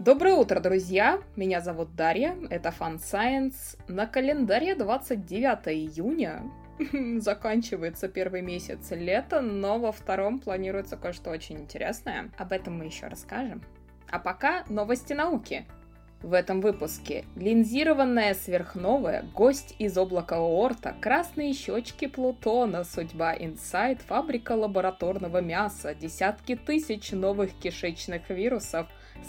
Доброе утро, друзья! Меня зовут Дарья, это Fun Science. На календаре 29 июня. Заканчивается первый месяц лета, но во втором планируется кое-что очень интересное. Об этом мы еще расскажем. А пока новости науки. В этом выпуске линзированная сверхновая, гость из облака Оорта, красные щечки Плутона, судьба Инсайт, фабрика лабораторного мяса, десятки тысяч новых кишечных вирусов,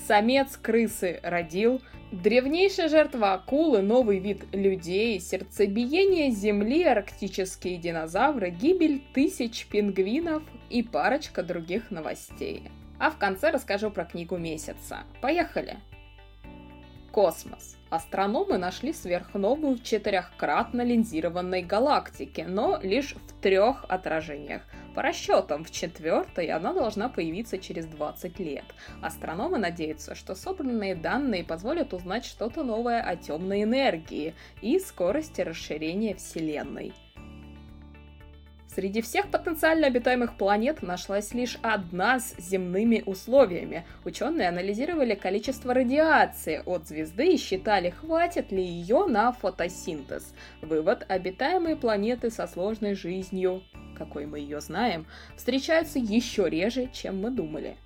самец крысы родил, древнейшая жертва акулы, новый вид людей, сердцебиение Земли, арктические динозавры, гибель тысяч пингвинов и парочка других новостей. А в конце расскажу про книгу месяца. Поехали! Космос. Астрономы нашли сверхновую в четырехкратно линзированной галактике, но лишь в трех отражениях. По расчетам, в четвертой она должна появиться через 20 лет. Астрономы надеются, что собранные данные позволят узнать что-то новое о темной энергии и скорости расширения Вселенной. Среди всех потенциально обитаемых планет нашлась лишь одна с земными условиями. Ученые анализировали количество радиации от звезды и считали, хватит ли ее на фотосинтез. Вывод – обитаемые планеты со сложной жизнью, какой мы ее знаем, встречаются еще реже, чем мы думали.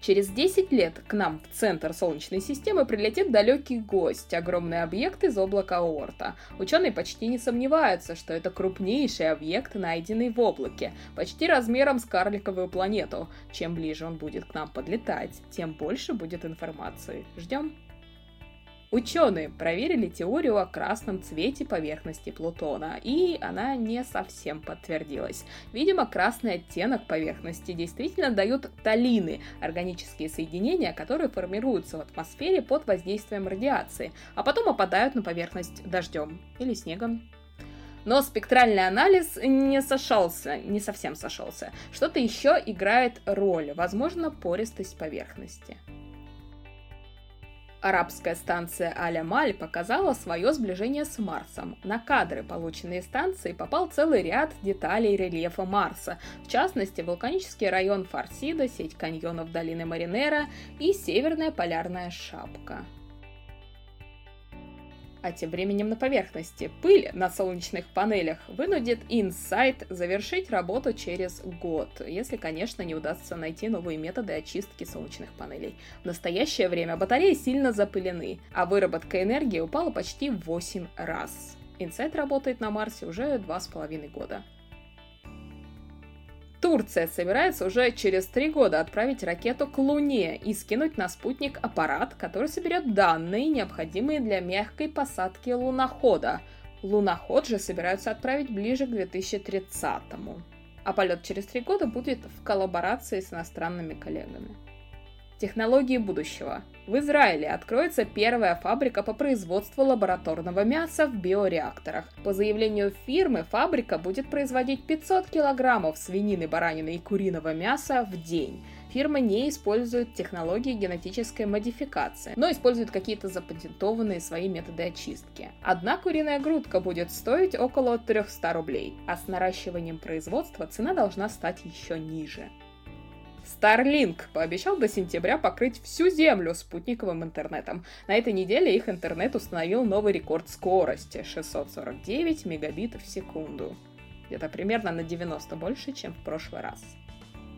Через 10 лет к нам в центр Солнечной системы прилетит далекий гость, огромный объект из облака Оорта. Ученые почти не сомневаются, что это крупнейший объект, найденный в облаке, почти размером с карликовую планету. Чем ближе он будет к нам подлетать, тем больше будет информации. Ждем. Ученые проверили теорию о красном цвете поверхности Плутона, и она не совсем подтвердилась. Видимо, красный оттенок поверхности действительно дают талины, органические соединения, которые формируются в атмосфере под воздействием радиации, а потом опадают на поверхность дождем или снегом. Но спектральный анализ не сошелся, не совсем сошелся. Что-то еще играет роль, возможно, пористость поверхности арабская станция Аля-Маль показала свое сближение с Марсом. На кадры, полученные станции, попал целый ряд деталей рельефа Марса, в частности, вулканический район Фарсида, сеть каньонов долины Маринера и северная полярная шапка а тем временем на поверхности. Пыль на солнечных панелях вынудит Insight завершить работу через год, если, конечно, не удастся найти новые методы очистки солнечных панелей. В настоящее время батареи сильно запылены, а выработка энергии упала почти в 8 раз. Insight работает на Марсе уже 2,5 года. Турция собирается уже через три года отправить ракету к Луне и скинуть на спутник аппарат, который соберет данные, необходимые для мягкой посадки лунохода. Луноход же собираются отправить ближе к 2030-му. А полет через три года будет в коллаборации с иностранными коллегами. Технологии будущего. В Израиле откроется первая фабрика по производству лабораторного мяса в биореакторах. По заявлению фирмы, фабрика будет производить 500 килограммов свинины, баранины и куриного мяса в день. Фирма не использует технологии генетической модификации, но использует какие-то запатентованные свои методы очистки. Одна куриная грудка будет стоить около 300 рублей, а с наращиванием производства цена должна стать еще ниже. Starlink пообещал до сентября покрыть всю Землю спутниковым интернетом. На этой неделе их интернет установил новый рекорд скорости – 649 мегабитов в секунду. Это примерно на 90 больше, чем в прошлый раз.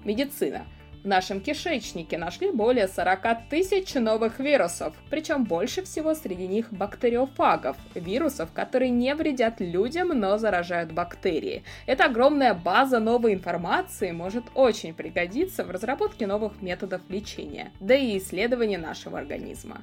Медицина. В нашем кишечнике нашли более 40 тысяч новых вирусов, причем больше всего среди них бактериофагов, вирусов, которые не вредят людям, но заражают бактерии. Эта огромная база новой информации может очень пригодиться в разработке новых методов лечения, да и исследования нашего организма.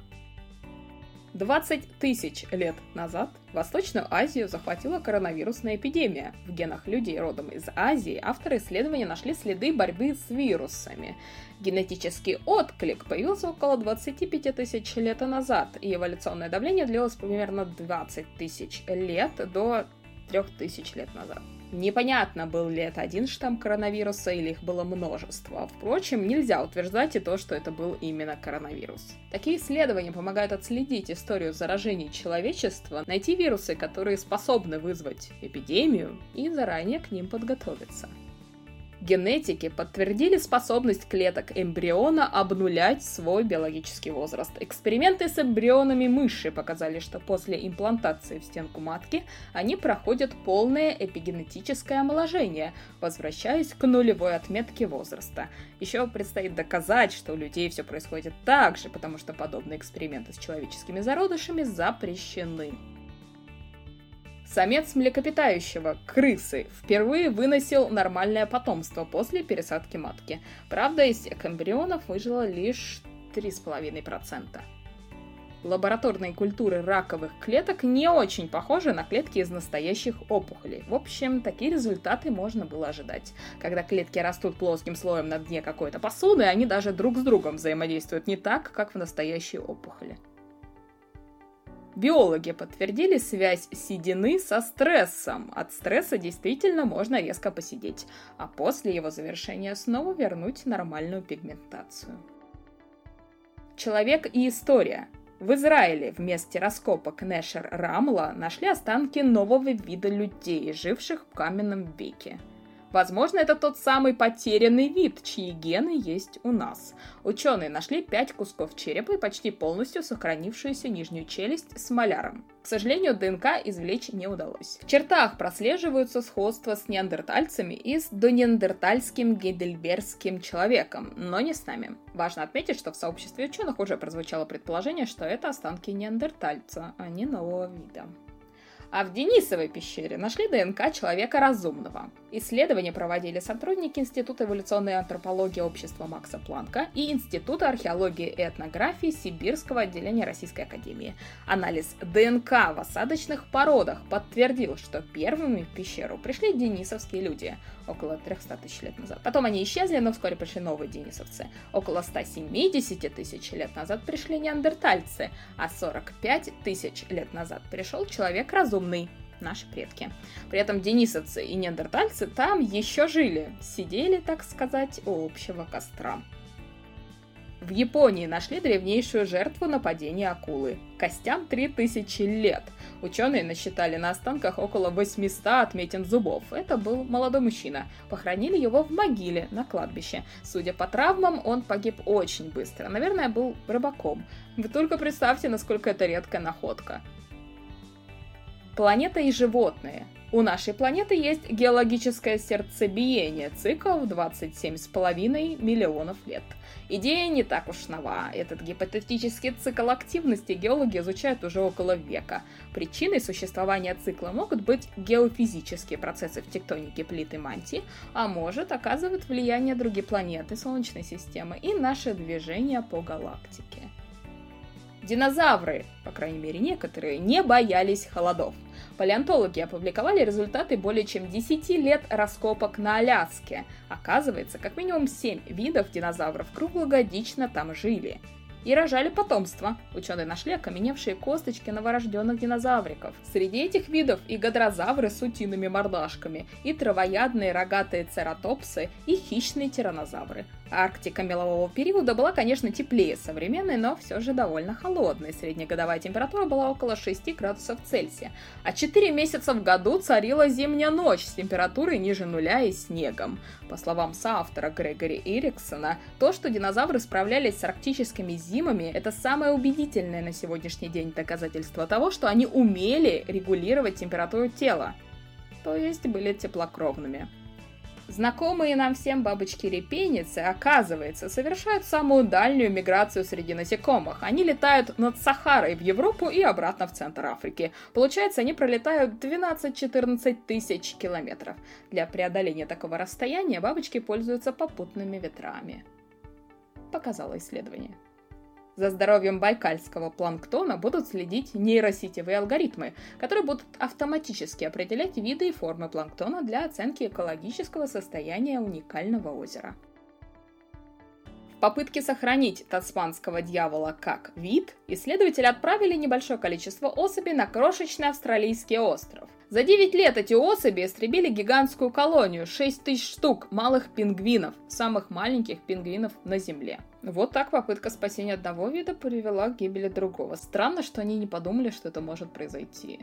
20 тысяч лет назад Восточную Азию захватила коронавирусная эпидемия. В генах людей родом из Азии авторы исследования нашли следы борьбы с вирусами. Генетический отклик появился около 25 тысяч лет назад, и эволюционное давление длилось примерно 20 тысяч лет до 3000 лет назад. Непонятно, был ли это один штамм коронавируса или их было множество. Впрочем, нельзя утверждать и то, что это был именно коронавирус. Такие исследования помогают отследить историю заражений человечества, найти вирусы, которые способны вызвать эпидемию, и заранее к ним подготовиться. Генетики подтвердили способность клеток эмбриона обнулять свой биологический возраст. Эксперименты с эмбрионами мыши показали, что после имплантации в стенку матки они проходят полное эпигенетическое омоложение, возвращаясь к нулевой отметке возраста. Еще предстоит доказать, что у людей все происходит так же, потому что подобные эксперименты с человеческими зародышами запрещены. Самец млекопитающего, крысы, впервые выносил нормальное потомство после пересадки матки. Правда, из всех эмбрионов выжило лишь 3,5%. Лабораторные культуры раковых клеток не очень похожи на клетки из настоящих опухолей. В общем, такие результаты можно было ожидать. Когда клетки растут плоским слоем на дне какой-то посуды, они даже друг с другом взаимодействуют не так, как в настоящей опухоли. Биологи подтвердили связь седины со стрессом. От стресса действительно можно резко посидеть, а после его завершения снова вернуть нормальную пигментацию. Человек и история. В Израиле в месте раскопок Нешер Рамла нашли останки нового вида людей, живших в каменном веке – Возможно, это тот самый потерянный вид, чьи гены есть у нас. Ученые нашли пять кусков черепа и почти полностью сохранившуюся нижнюю челюсть с маляром. К сожалению, ДНК извлечь не удалось. В чертах прослеживаются сходства с неандертальцами и с донеандертальским гейдельбергским человеком, но не с нами. Важно отметить, что в сообществе ученых уже прозвучало предположение, что это останки неандертальца, а не нового вида. А в Денисовой пещере нашли ДНК человека разумного. Исследования проводили сотрудники Института эволюционной антропологии общества Макса Планка и Института археологии и этнографии Сибирского отделения Российской Академии. Анализ ДНК в осадочных породах подтвердил, что первыми в пещеру пришли денисовские люди около 300 тысяч лет назад. Потом они исчезли, но вскоре пришли новые денисовцы. Около 170 тысяч лет назад пришли неандертальцы, а 45 тысяч лет назад пришел человек разумный, наши предки. При этом денисовцы и неандертальцы там еще жили, сидели, так сказать, у общего костра. В Японии нашли древнейшую жертву нападения акулы. Костям 3000 лет. Ученые насчитали на останках около 800 отметин зубов. Это был молодой мужчина. Похоронили его в могиле на кладбище. Судя по травмам, он погиб очень быстро. Наверное, был рыбаком. Вы только представьте, насколько это редкая находка. Планета и животные. У нашей планеты есть геологическое сердцебиение, цикл в 27,5 миллионов лет. Идея не так уж нова. Этот гипотетический цикл активности геологи изучают уже около века. Причиной существования цикла могут быть геофизические процессы в тектонике плиты мантии, а может оказывать влияние другие планеты Солнечной системы и наше движение по галактике. Динозавры, по крайней мере некоторые, не боялись холодов. Палеонтологи опубликовали результаты более чем 10 лет раскопок на Аляске. Оказывается, как минимум 7 видов динозавров круглогодично там жили и рожали потомство. Ученые нашли окаменевшие косточки новорожденных динозавриков. Среди этих видов и гадрозавры с утиными мордашками, и травоядные рогатые цератопсы, и хищные тиранозавры. Арктика мелового периода была, конечно, теплее современной, но все же довольно холодной. Среднегодовая температура была около 6 градусов Цельсия. А 4 месяца в году царила зимняя ночь с температурой ниже нуля и снегом. По словам соавтора Грегори Эриксона, то, что динозавры справлялись с арктическими зимами, это самое убедительное на сегодняшний день доказательство того, что они умели регулировать температуру тела. То есть были теплокровными. Знакомые нам всем бабочки-репейницы, оказывается, совершают самую дальнюю миграцию среди насекомых. Они летают над Сахарой в Европу и обратно в центр Африки. Получается, они пролетают 12-14 тысяч километров. Для преодоления такого расстояния бабочки пользуются попутными ветрами. Показало исследование. За здоровьем байкальского планктона будут следить нейросетевые алгоритмы, которые будут автоматически определять виды и формы планктона для оценки экологического состояния уникального озера. В попытке сохранить тасманского дьявола как вид, исследователи отправили небольшое количество особей на крошечный австралийский остров – за 9 лет эти особи истребили гигантскую колонию, 6 тысяч штук малых пингвинов, самых маленьких пингвинов на Земле. Вот так попытка спасения одного вида привела к гибели другого. Странно, что они не подумали, что это может произойти.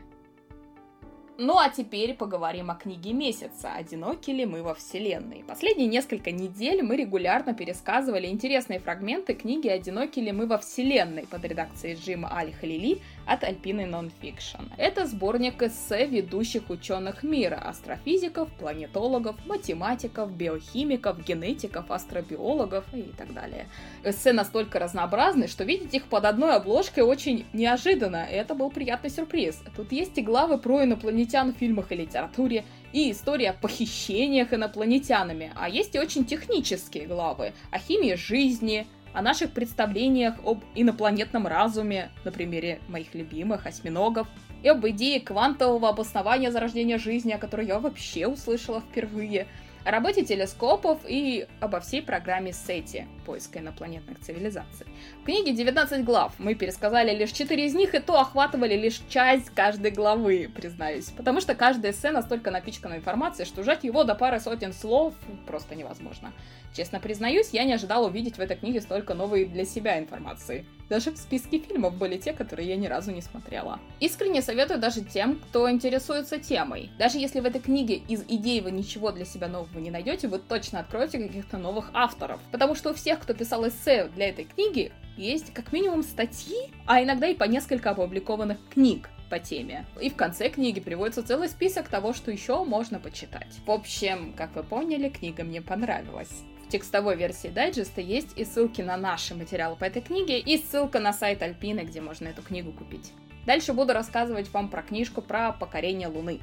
Ну а теперь поговорим о книге месяца «Одиноки ли мы во вселенной?». Последние несколько недель мы регулярно пересказывали интересные фрагменты книги «Одиноки ли мы во вселенной» под редакцией Джима Аль-Халили от Альпины Нонфикшн. Это сборник эссе ведущих ученых мира, астрофизиков, планетологов, математиков, биохимиков, генетиков, астробиологов и так далее. Эссе настолько разнообразны, что видеть их под одной обложкой очень неожиданно, и это был приятный сюрприз. Тут есть и главы про инопланетян, инопланетян в фильмах и литературе, и история о похищениях инопланетянами, а есть и очень технические главы о химии жизни, о наших представлениях об инопланетном разуме, на примере моих любимых осьминогов, и об идее квантового обоснования зарождения жизни, о которой я вообще услышала впервые – о работе телескопов и обо всей программе SETI – поиска инопланетных цивилизаций. В книге 19 глав, мы пересказали лишь 4 из них, и то охватывали лишь часть каждой главы, признаюсь. Потому что каждая эссе настолько напичкана информацией, что ужать его до пары сотен слов просто невозможно. Честно признаюсь, я не ожидала увидеть в этой книге столько новой для себя информации. Даже в списке фильмов были те, которые я ни разу не смотрела. Искренне советую даже тем, кто интересуется темой. Даже если в этой книге из идей вы ничего для себя нового не найдете, вы точно откроете каких-то новых авторов. Потому что у всех, кто писал эссе для этой книги, есть как минимум статьи, а иногда и по несколько опубликованных книг по теме. И в конце книги приводится целый список того, что еще можно почитать. В общем, как вы поняли, книга мне понравилась текстовой версии дайджеста есть и ссылки на наши материалы по этой книге, и ссылка на сайт Альпины, где можно эту книгу купить. Дальше буду рассказывать вам про книжку про покорение Луны.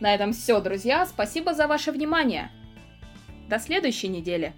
На этом все, друзья. Спасибо за ваше внимание. До следующей недели.